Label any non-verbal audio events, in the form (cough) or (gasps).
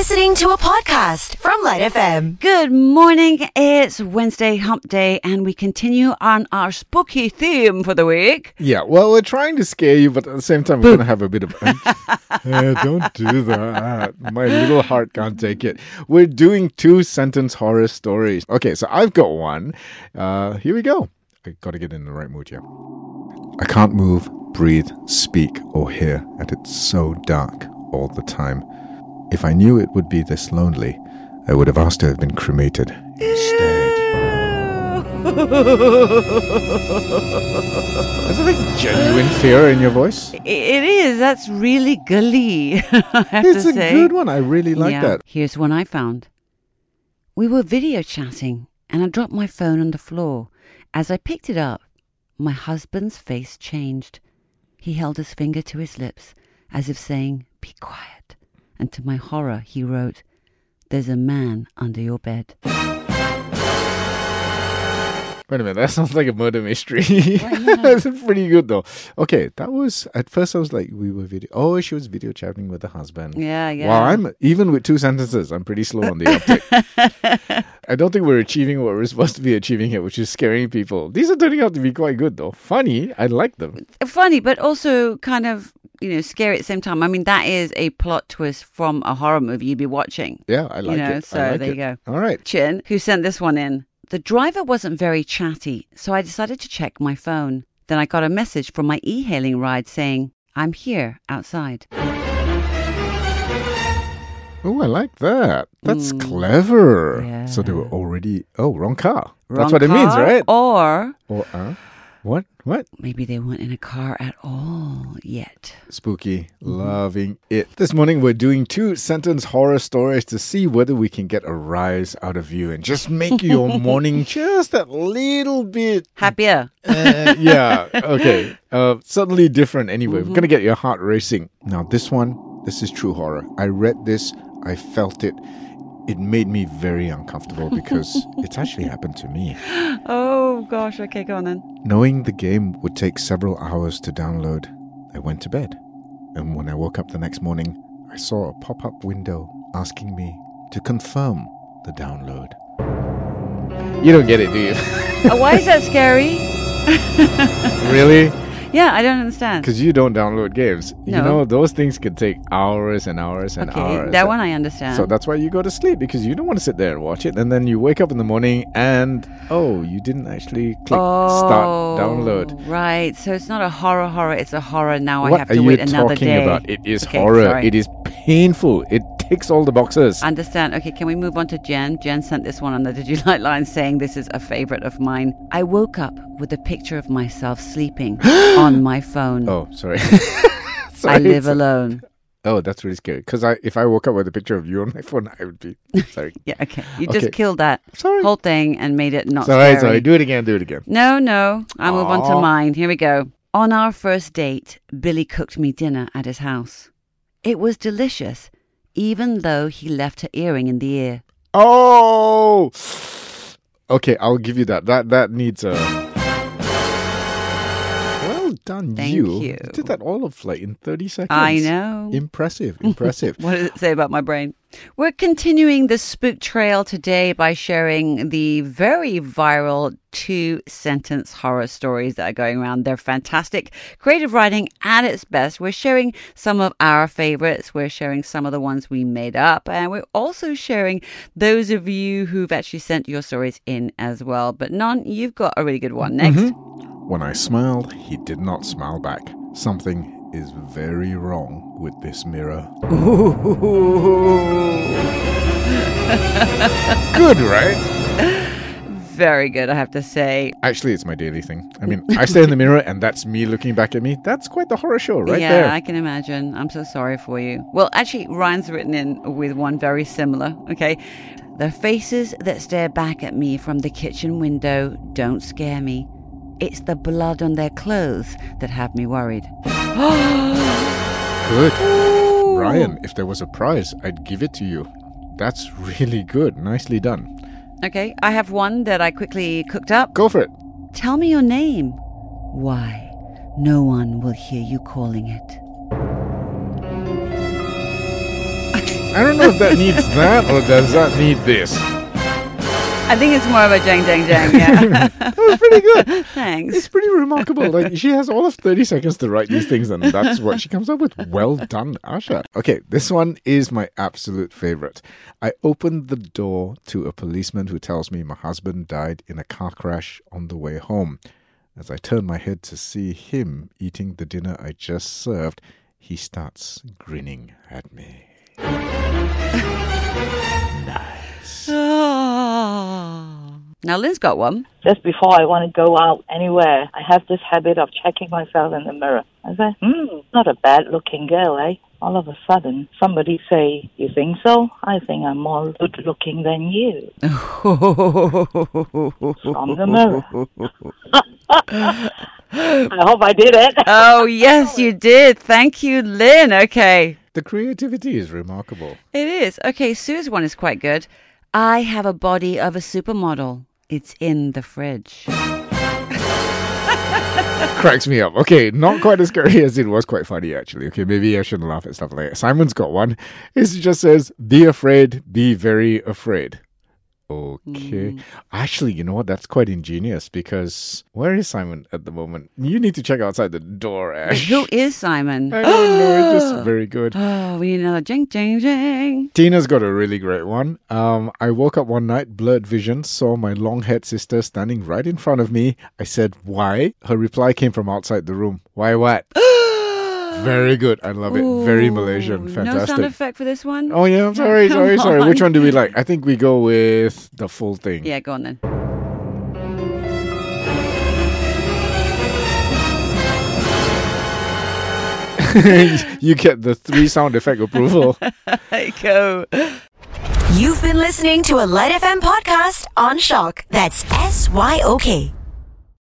listening to a podcast from Lite FM. Good morning. It's Wednesday hump day, and we continue on our spooky theme for the week. Yeah, well, we're trying to scare you, but at the same time, we're going to have a bit of. (laughs) Eh, don't do that. My little heart can't take it. We're doing two sentence horror stories. Okay, so I've got one. Uh, here we go. I got to get in the right mood here. I can't move, breathe, speak, or hear, and it's so dark all the time. If I knew it would be this lonely, I would have asked to have been cremated instead. There's a big genuine fear in your voice. It is. That's really gully. (laughs) It's a say. good one. I really like Yeah. that. Here's one I found. We were video chatting, and I dropped my phone on the floor. As I picked it up, my husband's face changed. He held his finger to his lips, as if saying, Be quiet. And to my horror, he wrote, There's a man under your bed. Wait a minute, that (laughs) sounds like a murder mystery. (laughs) That's pretty good though. Okay, that was at first I was like, we were video. Oh, she was video chatting with the husband. Yeah, yeah. Wow, I'm even with two sentences, I'm pretty slow on the uptake. (laughs) I don't think we're achieving what we're supposed to be achieving here, which is scaring people. These are turning out to be quite good though. Funny, I like them. funny, but also kind of you know scary at the same time. I mean, that is a plot twist from a horror movie you'd be watching. Yeah, I like you know, it. so like there it. you go. All right. Chin, who sent this one in. The driver wasn't very chatty, so I decided to check my phone. Then I got a message from my e-hailing ride saying, "I'm here outside." Oh, I like that. That's clever. So they were Mm. Already. Oh, wrong car. Wrong That's what it means, right? Or Or uh, what? What? maybe they weren't in a car at all yet. Spooky, loving it. This morning we're doing two sentence horror stories to see whether we can get a rise out of you and just make your (laughs) morning just that little bit. Happier. uh, yeah, okay. Uh, suddenly different anyway. We're going to get your heart racing. Now, this one, this is true horror. I read this, I felt it. It made me very uncomfortable (laughs) because it's actually happened to me. Oh gosh. Okay, go on then. Knowing the game would take several hours to download, I went to bed. And when I woke up the next morning, I saw a pop up window asking me to confirm the download. You don't get it, do you? Uh, why is that scary? (laughs) really? Yeah, I don't understand. Because you don't download games. You know, those things can take hours and hours and Okay, hours. that one I understand. So that's why you go to sleep because you don't want to sit there and watch it. And then you wake up in the morning and, oh, you didn't actually click start oh, download. Oh, Right. So it's not a horror horror, it's a horror now I what have are to you wait another talking day. about? It is Okay, horror. sorry. It is painful. It ticks all the boxes. Understand. Okay, can we move on to Jen? Jen sent this one on the Did You Like line saying this is a favorite of mine. I woke up with a picture of myself sleeping (gasps) on my phone. oh, sorry. (laughs) (laughs) I live alone. Oh, that's really scary. Because I, if I woke up with a picture of you on my phone, I would be (laughs) sorry. Yeah, okay. You just Okay. killed that Sorry. whole thing and made it not sorry, scary. sorry. Do it again. Do it again. No, no. I'll move on to mine. Here we go. On our first date, Billy cooked me dinner at his house. It was delicious, even though he left her earring in the ear. Oh, okay. I'll give you that. That that needs a. Well done, Thank you. you. did that all of like in thirty seconds. I know. Impressive, (laughs) impressive. What does it say about my brain? We're continuing the spook trail today by sharing the very viral two sentence horror stories that are going around. They're fantastic. Creative writing at its best. We're sharing some of our favorites. We're sharing some of the ones we made up. And we're also sharing those of you who've actually sent your stories in as well. But Non, you've got a really good one. Mm-hmm. Next. When I smiled, he did not smile back. Something is very wrong with this mirror. (laughs) Good, right? Very good, I have to say. Actually, it's my daily thing. I mean, I stare in the mirror and that's me looking back at me. That's quite the horror show right yeah, there. I can imagine. I'm so sorry for you. Well, actually, Ryan's written in with one very similar. Okay. The faces that stare back at me from the kitchen window don't scare me. It's the blood on their clothes that have me worried. (gasps) Good. Ryan, if there was a prize, I'd give it to you. That's really good. Nicely done. Okay, I have one that I quickly cooked up. Go for it. Tell me your name. Why? No one will hear you calling it. I don't know if that needs that or does that need this. I think it's more of a jang jang jang. Yeah. (laughs) That was pretty good. (laughs) Thanks. It's pretty remarkable. Like she has all of 30 seconds to write these things, and that's what she comes up with. Well done, Asha. Okay, this one is my absolute favorite. I opened the door to a policeman who tells me my husband died in a car crash on the way home. As I turn my head to see him eating the dinner I just served, he starts grinning at me. (laughs) Oh, Now Lynn's got one. Just before I want to go out anywhere, I have this habit of checking myself in the mirror. I say, hmm, not a bad looking girl, eh? All of a sudden, somebody say, you think so? I think I'm more good looking than you. From the mirror. (laughs) I hope I did it. Oh, yes, you did. Thank you, Lynn. Okay. The creativity is remarkable. It is. Okay, Sue's one is quite good. I have a body of a supermodel. It's in the fridge. (laughs) cracks me up. Okay, not quite as scary as it was quite funny actually. Okay, maybe I shouldn't laugh at stuff like that. Simon's got one. It just says, "Be afraid, be very afraid." Okay. Actually, you know what? That's quite ingenious because where is Simon at the moment? You need to check outside the door, Ash. Who is Simon? I don't know. It's just (gasps) very good. Oh, we need another jing jing jing. Tina's got a really great one. Um, I woke up one night, blurred vision, saw my long haired sister standing right in front of me. I said, Why? Her reply came from outside the room. Why what? (gasps) (gasps) Very good. I love it. Very Ooh, Malaysian. No sound effect for this one? Oh yeah, I'm sorry, (laughs) Come sorry, sorry. Which one do we like? I think we go with the full thing. Yeah, go on then. (laughs) you get the three sound effect approval. (laughs) There go. You've been listening to a Lite FM podcast on SYOK. That's S Y O K.